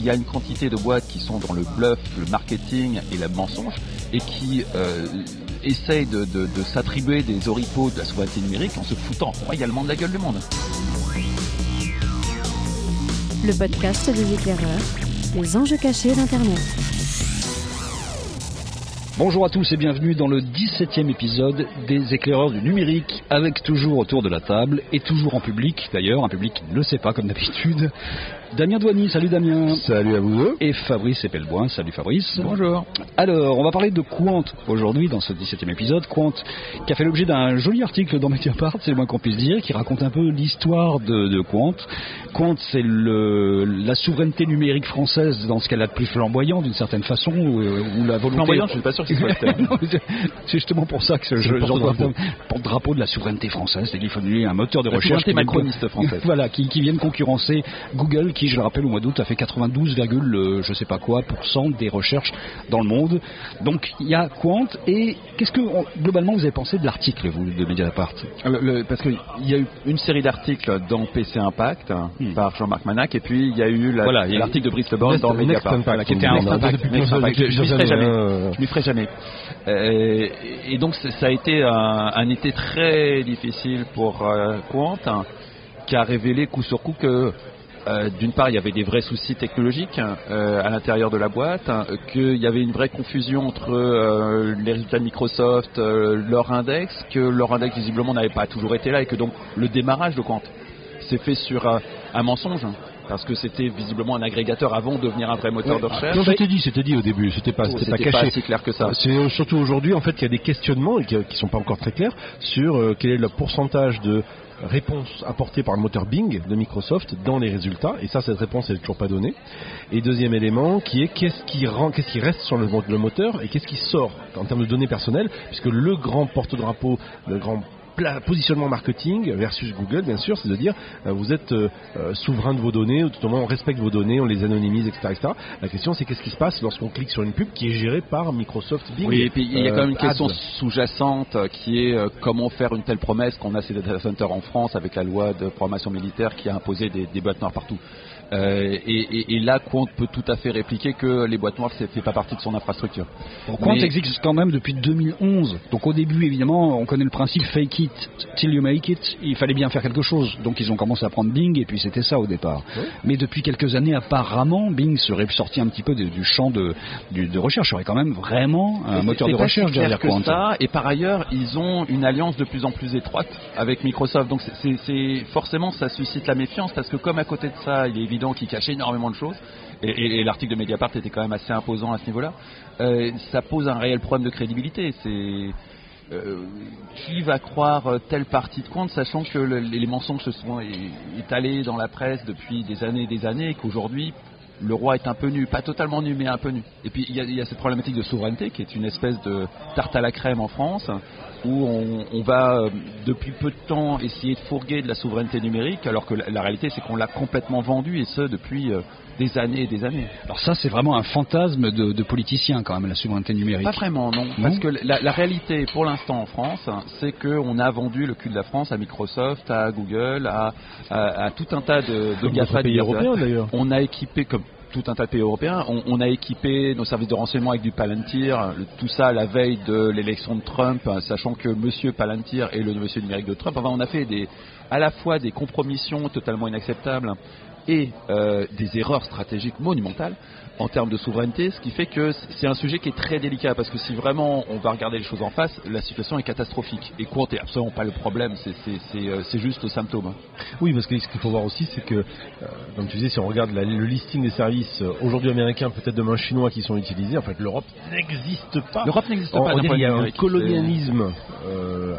il y a une quantité de boîtes qui sont dans le bluff, le marketing et le mensonge et qui euh, essayent de s'attribuer des oripeaux de la souveraineté numérique en se foutant royalement de la gueule du monde. Le podcast des éclaireurs, les enjeux cachés d'Internet. Bonjour à tous et bienvenue dans le 17e épisode des éclaireurs du numérique, avec toujours autour de la table et toujours en public d'ailleurs, un public qui ne le sait pas comme d'habitude. Damien Douany, salut Damien. Salut à vous deux. Et Fabrice Epelboin, salut Fabrice. Bonjour. Alors, on va parler de Quant aujourd'hui dans ce 17e épisode. Quant qui a fait l'objet d'un joli article dans Mediapart, c'est le moins qu'on puisse dire, qui raconte un peu l'histoire de, de Quant. Quant, c'est le, la souveraineté numérique française dans ce qu'elle a de plus flamboyant d'une certaine façon, où, où la volonté... Flamboyant, je suis pas sûr que ce c'est- justement pour ça que je, je, porte-drapeau. porte-drapeau de la souveraineté française, qu'il faut un moteur de La recherche qui macroniste française. voilà, qui, qui viennent concurrencer Google, qui, je le rappelle, au mois d'août a fait 92, euh, je sais pas quoi, pour cent des recherches dans le monde. Donc il y a Quant. Et qu'est-ce que on- globalement vous avez pensé de l'article vous de Mediapart? Le- le- parce qu'il y a eu une série d'articles dans PC Impact hein, Hmm. par Jean-Marc Manac et puis il y a eu la- il l'article de Brice Leborn Next- dans Mediapart, Impact, qui était un Impact. Je plusieurs m'y ferai jamais. Hein. Euh, et donc ça a été un, été très difficile pour euh, Quant, hein, qui a révélé coup sur coup que euh, d'une part, il y avait des vrais soucis technologiques hein, à l'intérieur de la boîte, hein, qu'il y avait une vraie confusion entre les résultats de Microsoft, leur index, que leur index visiblement n'avait pas toujours été là et que donc le démarrage de Quant s'est fait sur un, un mensonge. Parce que c'était visiblement un agrégateur avant de devenir un vrai moteur de recherche. Non, c'était dit, c'était dit au début, c'était pas, Oh, c'était pas caché. si clair que ça. C'est euh, surtout aujourd'hui en fait qu'il y a des questionnements et qui, qui sont pas encore très clairs sur euh, quel est le pourcentage de réponses apportées par le moteur Bing de Microsoft dans les résultats et ça cette réponse elle est toujours pas donnée et deuxième élément qui est qu'est-ce qui rend qu'est-ce qui reste sur le, le moteur et qu'est-ce qui sort en termes de données personnelles puisque le grand porte-drapeau le grand positionnement marketing versus Google bien sûr c'est de dire euh, vous êtes euh, euh, souverain de vos données ou tout au moins on respecte vos données on les anonymise etc, etc. la question c'est qu'est-ce qui se passe lorsqu'on clique sur une pub qui est gérée par Microsoft Bing Oui, et puis il y a quand même une Ads. question sous-jacente qui est comment faire une telle promesse qu'on a ces data centers en France avec la loi de programmation militaire qui a imposé des, des boîtes noires partout. Euh, et, et- et là, Quant peut tout à fait répliquer que les boîtes noires ne fait pas partie de son infrastructure. Bon, Quant Mais- existe quand même depuis 2011. Donc au début, évidemment, on connaît le principe fake it till you make it. Il fallait bien faire quelque chose. Donc ils ont commencé à prendre Bing et puis c'était ça au départ. Mais depuis quelques années, apparemment, Bing serait sorti un petit peu de- du champ de, du- de recherche. Il y aurait quand même vraiment un moteur de recherche derrière Quant. ça. Et par ailleurs, ils ont une alliance de plus en plus étroite avec Microsoft. Donc c'est- forcément ça suscite la méfiance parce que comme à côté de ça, il est évident qu'ils cachent énormément de choses. Et, l'article de Mediapart était quand même assez imposant à ce niveau-là. euh, ça pose un réel problème de crédibilité. C'est euh, qui va croire euh, telle partie de compte, sachant que le- les mensonges se sont étalés dans la presse depuis des années et des années, et qu'aujourd'hui le roi est un peu nu, pas totalement nu, mais un peu nu. Et puis il y, a- il y a cette problématique de souveraineté qui est une espèce de tarte à la crème en France, où on, on va euh, depuis peu de temps essayer de fourguer de la souveraineté numérique, alors que la, la réalité c'est qu'on l'a complètement vendue, et ce depuis euh, des années et des années. Alors ça, c'est vraiment un fantasme de, de politicien quand même, la souveraineté numérique. Pas vraiment, non. Parce que la, la réalité pour l'instant en France, c'est qu'on a vendu le cul de la France à Microsoft, à Google, à, à- à tout un tas de, de d'autres pays européens d'ailleurs On a équipé, comme tout un tas de pays européens, on, a équipé nos services de renseignement avec du Palantir, tout ça la veille de l'élection de Trump, hein, sachant que Monsieur Palantir est le monsieur numérique de Trump. Enfin, on a fait à la fois des compromissions totalement inacceptables et euh, des erreurs stratégiques monumentales en termes de souveraineté, ce qui fait que c'est un sujet qui est très délicat parce que si vraiment on va regarder les choses en face, la situation est catastrophique. Et Quant est absolument pas le problème, c'est- euh, juste le symptôme. hein. Oui, parce que ce qu'il faut voir aussi, c'est que, euh, comme tu disais, si on regarde la- le listing des services euh, aujourd'hui américains, peut-être demain chinois qui sont utilisés, en fait, l'Europe n'existe pas. L'Europe n'existe pas. on qu'il y a un colonialisme euh,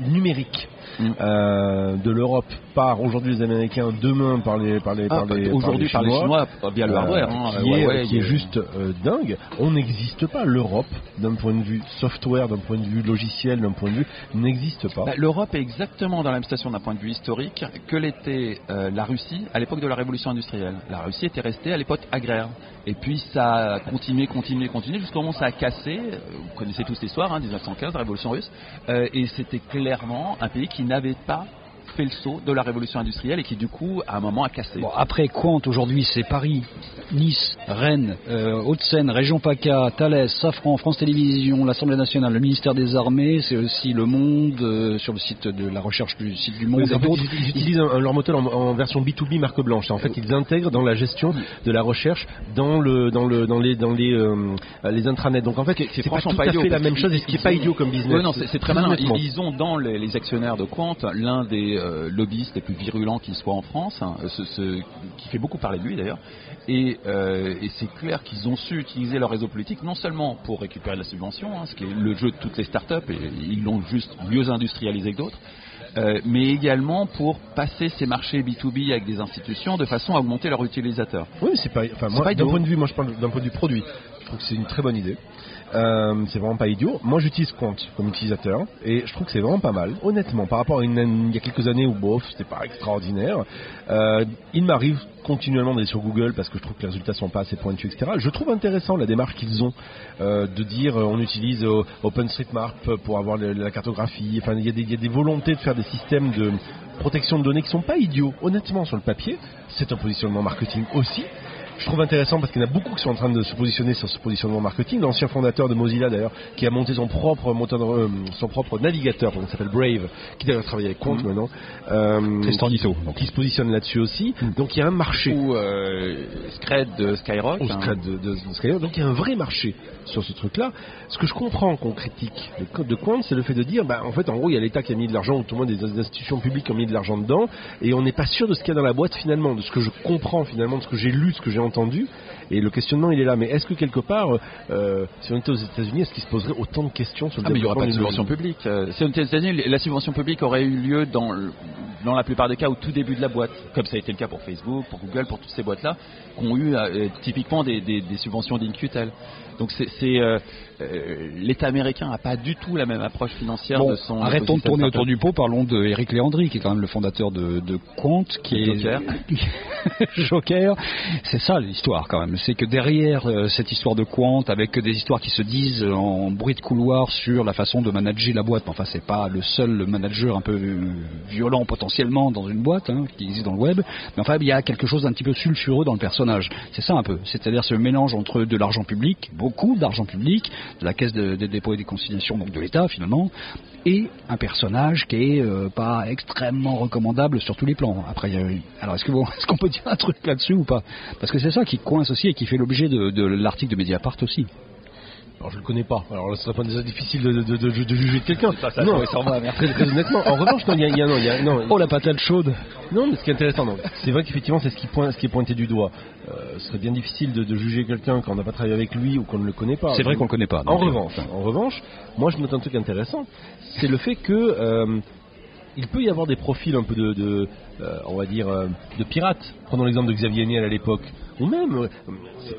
numérique Mm. euh, de l'Europe par aujourd'hui les Américains, demain par les par les Ah, par les aujourd'hui par les Chinois, via le euh, hardware, hein, qui, est, Huawei, qui est juste euh, dingue. On n'existe pas. L'Europe, d'un point de vue software, d'un point de vue logiciel, d'un point de vue, n'existe pas. Bah, L'Europe est exactement dans la même situation d'un point de vue historique que l'était euh, la Russie à l'époque de la révolution industrielle. La Russie était restée à l'époque agraire. Et puis ça a continué, continué, continué, jusqu'au moment où ça a cassé. Vous connaissez tous l'histoire, hein, 1915, la révolution russe. Euh, et c'était clairement un pays qui n'avait pas fait le saut de la révolution industrielle et qui du coup à un moment a cassé. Après Quant aujourd'hui c'est Paris, Nice, Rennes, euh, Haute-Seine, Région PACA, Thales, Safran, France Télévisions, l'Assemblée nationale, le ministère des Armées, c'est aussi Le Monde euh, sur le site de la recherche du site du Monde Oui, et en fait, d'autres. ils, ils utilisent un- leur moteur en, en version B2B marque blanche. En fait, ils intègrent dans la gestion de la recherche dans le dans le dans les dans les euh, les intranets. Donc en fait, c'est pas franchement tout pas à idiot, fait la même chose et ce qui est ils pas idiot comme business. Non, c'est très malin. Ils, ils ont dans les, les actionnaires de Quant l'un des euh, lobbyistes les plus virulents qui soit en France, hein, ce- ce- qui fait beaucoup parler de lui d'ailleurs. Et, euh, et c'est clair qu'ils ont su utiliser leur réseau politique non seulement pour récupérer de la subvention, hein, ce qui est le jeu de toutes les startups, et ils l'ont juste mieux industrialisé que d'autres. euh, mais également pour passer ces marchés B2B avec des institutions de façon à augmenter leurs utilisateurs. Oui, c'est pas. Enfin, moi, d'un point de vue, moi, je parle d'un point de vue produit. Je trouve que c'est une très bonne idée. Euh, c'est vraiment pas idiot. Moi, j'utilise Quant comme utilisateur et je trouve que c'est vraiment pas mal. Honnêtement, par rapport à il y a quelques années où bof, c'était pas extraordinaire. Euh, il m'arrive continuellement d'aller sur Google parce que je trouve que les résultats sont pas assez pointus, etc. Je trouve intéressant la démarche qu'ils ont euh, de dire on utilise OpenStreetMap pour avoir la cartographie. Enfin, il y, il y a des volontés de faire des systèmes de protection de données qui sont pas idiots. Honnêtement, sur le papier, c'est un positionnement marketing aussi. Je trouve intéressant parce qu'il y en a beaucoup qui sont en train de se positionner sur ce positionnement marketing. L'ancien fondateur de Mozilla d'ailleurs, qui a monté son propre moteur, de- euh, son propre navigateur, qui s'appelle Brave, qui d'ailleurs travaille avec Compte Mhm. maintenant, euh, Tristan donc qui se positionne là-dessus aussi. Donc il y a un marché. Ou euh, Scred de Skyrock. Au hein. stade de, de- de Skyrock. Donc il y a un vrai marché sur ce truc-là. Ce que je comprends qu'on critique le code de Quant, c'est le fait de dire, bah, en fait, en gros, il y a l'État qui a mis de l'argent, ou tout le monde des des institutions publiques qui ont mis de l'argent dedans, et on n'est pas sûr de ce qu'il y a dans la boîte finalement, de ce que je comprends finalement, de ce que j'ai lu, de ce que j'ai entendu. Et le questionnement, il est là. Mais est-ce que quelque part, euh, si on était aux États-Unis, est-ce qu'il se poserait autant de questions sur le Ah, mais il n'y aura pas de subvention publique. Euh, Si on était aux États-Unis, la subvention publique aurait eu lieu dans, le- dans la plupart des cas au tout début de la boîte, comme ça a été le cas pour Facebook, pour Google, pour toutes ces boîtes-là, qui ont eu euh, typiquement des, des- des subventions d'Incutel. Donc c'est c'est, euh, euh, l'État américain n'a pas du tout la même approche financière Bon, de son. arrêtons de tourner autour du pot, parlons de Eric Léandri, qui est quand même le fondateur de, de Quant, qui est Joker. Joker. C'est ça l'histoire quand même. C'est que derrière euh, cette histoire de Quant, avec des histoires qui se disent en bruit de couloir sur la façon de manager la boîte, enfin c'est pas le seul manager un peu euh, violent potentiellement dans une boîte hein, qui existe dans le web, mais enfin il y a quelque chose d'un petit peu sulfureux dans le personnage. C'est ça un peu. C'est-à-dire ce mélange entre de l'argent public, beaucoup d'argent public, de la caisse de- des dépôts et des consignations, donc de l'État finalement, et un personnage qui est euh, pas extrêmement recommandable sur tous les plans. Après, alors est-ce est-ce qu'on peut dire un truc là-dessus ou pas? Parce que c'est ça qui coince aussi et qui fait l'objet de, de l'article de Mediapart aussi. Alors je le connais pas. Alors là, ce serait pas déjà difficile de, de- de- de- de juger quelqu'un. Non, sans moi, merci. très, très honnêtement. En revanche, non, il y a, y a- non, il y a- non, Oh la patate chaude Non, mais ce qui est intéressant, non, c'est vrai qu'effectivement, c'est ce qui, pointe, ce qui est pointé du doigt. Euh, ce serait bien difficile de, de juger quelqu'un quand on n'a pas travaillé avec lui ou qu'on ne le connaît pas. C'est vrai qu'on le connaît pas. En revanche, en revanche, moi je note un truc intéressant, c'est le fait que euh, il peut y avoir des profils un peu de, de, euh, on va dire, euh, de pirates. Prenons l'exemple de Xavier Niel à l'époque, ou même, euh,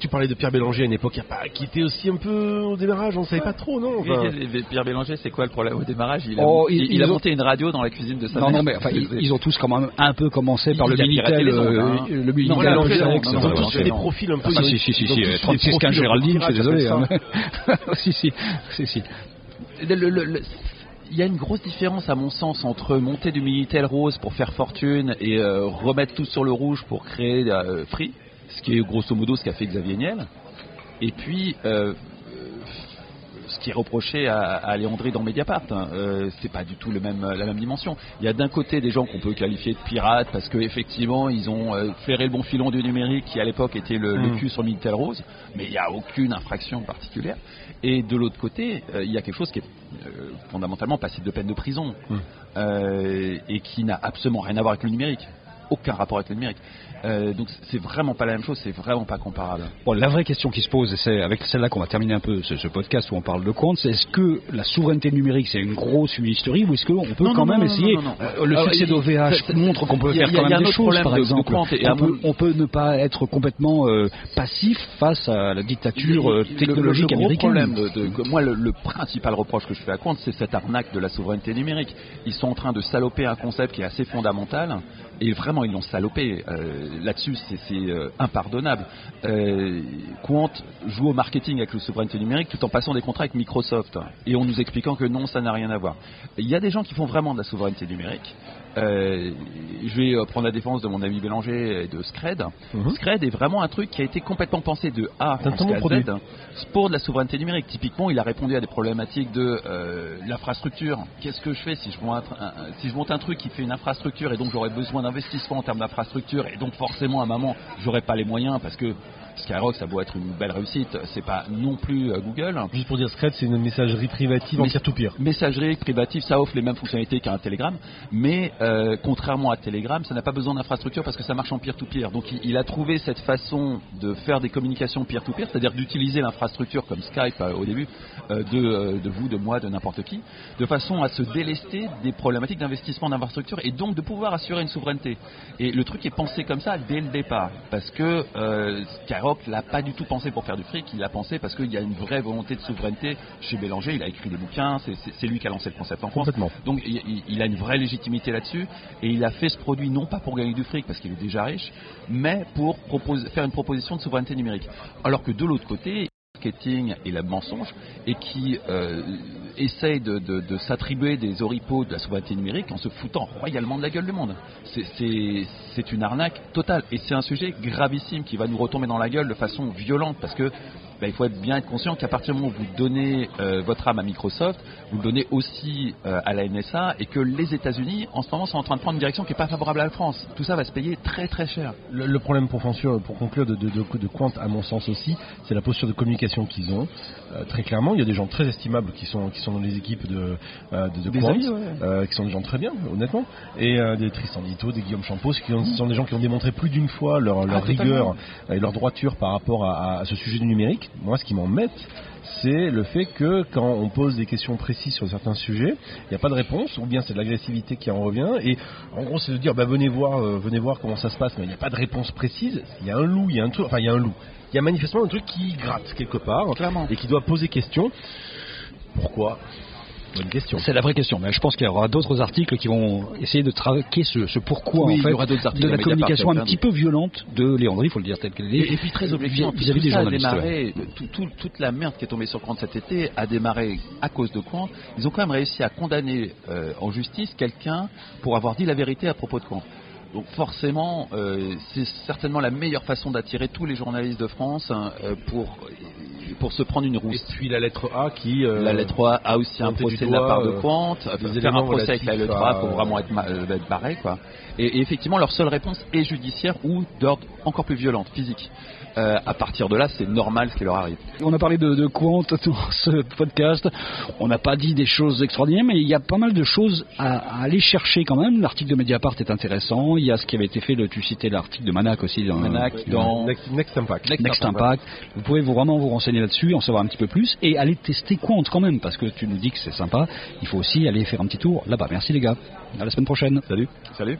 tu parlais de Pierre Bélanger à une époque, pas, qui était aussi un peu au démarrage, on ne savait pas trop, non Enfin, Pierre Bélanger, c'est quoi le problème au démarrage? Il a, Oh, il, ils- il a ils ont- monté une radio dans la cuisine de sa Non, mère. non, mais enfin, ils, ils ont tous quand même un peu commencé par le Minitel, hein. le Minitel ouais, non, ils ont tous fait des profils un peu. Ah, si, si, si, ils ont si, tous euh, fait des 36 15 profils un peu Géraldine, je suis désolé. hein. si, si, si, si. Le- le- le- le- il y a une grosse différence, à mon sens, entre monter du Minitel rose pour faire fortune et euh, remettre tout sur le rouge pour créer euh, Free, ce qui est grosso modo ce qu'a fait Xavier Niel, et puis euh, ce qui est reproché à, à Léandré dans Mediapart. hein. Euh, c'est pas du tout le même, la même dimension. Il y a d'un côté des gens qu'on peut qualifier de pirates parce qu'effectivement ils ont euh, flairé le bon filon du numérique qui à l'époque était le, le Mm. cul sur Minitel Rose, mais il n'y a aucune infraction particulière. Et de l'autre côté, euh, il y a quelque chose qui est euh, fondamentalement passible de peine de prison Mm. et qui n'a absolument rien à voir avec le numérique. Aucun rapport avec le numérique. Euh, donc c'est vraiment pas la même chose, c'est vraiment pas comparable. Bon, la vraie question qui se pose, et c'est avec celle-là qu'on va terminer un peu ce, ce podcast où on parle de compte, c'est est-ce que la souveraineté numérique c'est une grosse historie ou est-ce qu'on peut Non, quand non, même non, essayer euh, Le succès d'OVH montre qu'on peut faire quand même des choses, par de- de exemple. Quant et on, peut, on peut ne pas être complètement euh, passif face à la dictature euh, Le- le- technologique le, gros américaine. problème de, de- moi, le, le principal reproche que je fais à Quant, c'est cette arnaque de la souveraineté numérique. Ils sont en train de saloper un concept qui est assez fondamental, et vraiment ils l'ont salopé. Euh, Là-dessus, c'est euh, impardonnable. Euh, Quant joue au marketing avec la souveraineté numérique tout en passant des contrats avec Microsoft et en nous expliquant que non, ça n'a rien à voir. Il y a des gens qui font vraiment de la souveraineté numérique. Euh, je vais euh, prendre la défense de mon ami Bélanger et de Scred. Mhm. Scred est vraiment un truc qui a été complètement pensé de A jusqu'à. Z pour de la souveraineté numérique. Typiquement, il a répondu à des problématiques de euh, l'infrastructure. Qu'est-ce que je fais si je, monte un, un- si je monte un truc qui fait une infrastructure et donc j'aurais besoin d'investissement en termes d'infrastructure et donc forcément à un moment j'aurais pas les moyens parce que Skyrock ça doit être une belle réussite, c'est pas non plus euh, Google. Juste pour dire, Scred, c'est une messagerie privative en tout pire. Messagerie privative, ça offre les mêmes fonctionnalités qu'un Telegram, mais euh, contrairement à Telegram, ça n'a pas besoin d'infrastructure parce que ça marche en peer-to-peer. Donc il, il a trouvé cette façon de faire des communications peer-to-peer, c'est-à-dire d'utiliser l'infrastructure comme Skype euh, au début euh, de, de vous, de moi, de n'importe qui, de façon à se délester des problématiques d'investissement d'infrastructure et donc de pouvoir assurer une souveraineté. Et le truc est pensé comme ça dès le départ, parce que euh, Skyrock l'a pas du tout pensé pour faire du fric, il l'a pensé parce qu'il y a une vraie volonté de souveraineté chez Bélanger, il a écrit des bouquins, c'est- lui qui a lancé le concept en France. Donc il, a une vraie légitimité là-dessus et il a fait ce produit non pas pour gagner du fric parce qu'il est déjà riche, mais pour proposer- faire une proposition de souveraineté numérique. Alors que de l'autre côté, marketing et le mensonge et qui euh, essaye de, de- de s'attribuer des oripeaux de la souveraineté numérique en se foutant royalement de la gueule du monde. C'est- une arnaque totale et c'est un sujet gravissime qui va nous retomber dans la gueule de façon violente parce que ben, il faut être bien conscient qu'à partir du moment où vous donnez euh, votre âme à Microsoft, vous le donnez aussi euh, à la NSA et que les États-Unis en ce moment sont en train de prendre une direction qui n'est pas favorable à la France. Tout ça va se payer très très cher. Le, problème pour, pour conclure de, de, de, de Quant, à mon sens aussi, c'est la posture de communication qu'ils ont. Euh, très clairement, il y a des gens très estimables qui sont dans les équipes de, euh, de, de Des Quant, amis, ouais. euh, qui sont des gens très bien, honnêtement. Et euh, des Tristan Dito, des Guillaume Champos, qui ont- sont des gens qui ont démontré plus d'une fois leur, leur Ah, rigueur totalement. et leur droiture par rapport à, à ce sujet du numérique. Moi, ce qui m'embête, c'est le fait que quand on pose des questions précises sur certains sujets, il n'y a pas de réponse, ou bien c'est de l'agressivité qui en revient, et en gros c'est de dire bah, venez voir, euh, venez voir comment ça se passe, mais il n'y a pas de réponse précise. Il y a un loup, il y a un truc, enfin il y a un loup. Il y a manifestement un truc qui gratte quelque part Clairement. et qui doit poser question. Pourquoi Bonne question. C'est la vraie question. Mais je pense qu'il y aura d'autres articles qui vont essayer de traquer ce, ce pourquoi Oui, en il y aura articles de la communication un petit peu violente de Léandry, il faut le dire tel qu'elle est. Et, et puis très objectivement, vis-à-vis des ça a journalistes. ouais. démarré, tout- tout- toute la merde qui est tombée sur Quant cet été a démarré à cause de Quant. Ils ont quand même réussi à condamner euh, en justice quelqu'un pour avoir dit la vérité à propos de Quant. Donc forcément, euh, c'est certainement la meilleure façon d'attirer tous les journalistes de France hein, euh, pour pour se prendre une Et rousse. puis la lettre A qui. euh, La lettre A a aussi un procès de la doigt, part de euh, Quant. Faire un procès avec la lettre A pour vraiment être, euh, être barré. Quoi. Et, et effectivement, leur seule réponse est judiciaire ou d'ordre encore plus violente, physique. Euh, à partir de là, c'est normal ce qui leur arrive. On a parlé de, de Quant dans ce podcast. On n'a pas dit des choses extraordinaires, mais il y a pas mal de choses à, à aller chercher quand même. L'article de Mediapart est intéressant. Il y a ce qui avait été fait, le, tu citais l'article de Manac aussi. Dans, Manac, dans- Next, Next Impact. Next Next Impact. Impact. Vous pouvez vous vraiment vous renseigner là-dessus, en savoir un petit peu plus et aller tester Quant quand même, parce que tu nous dis que c'est sympa. Il faut aussi aller faire un petit tour là-bas. Merci les gars. À la semaine prochaine. Salut. Salut.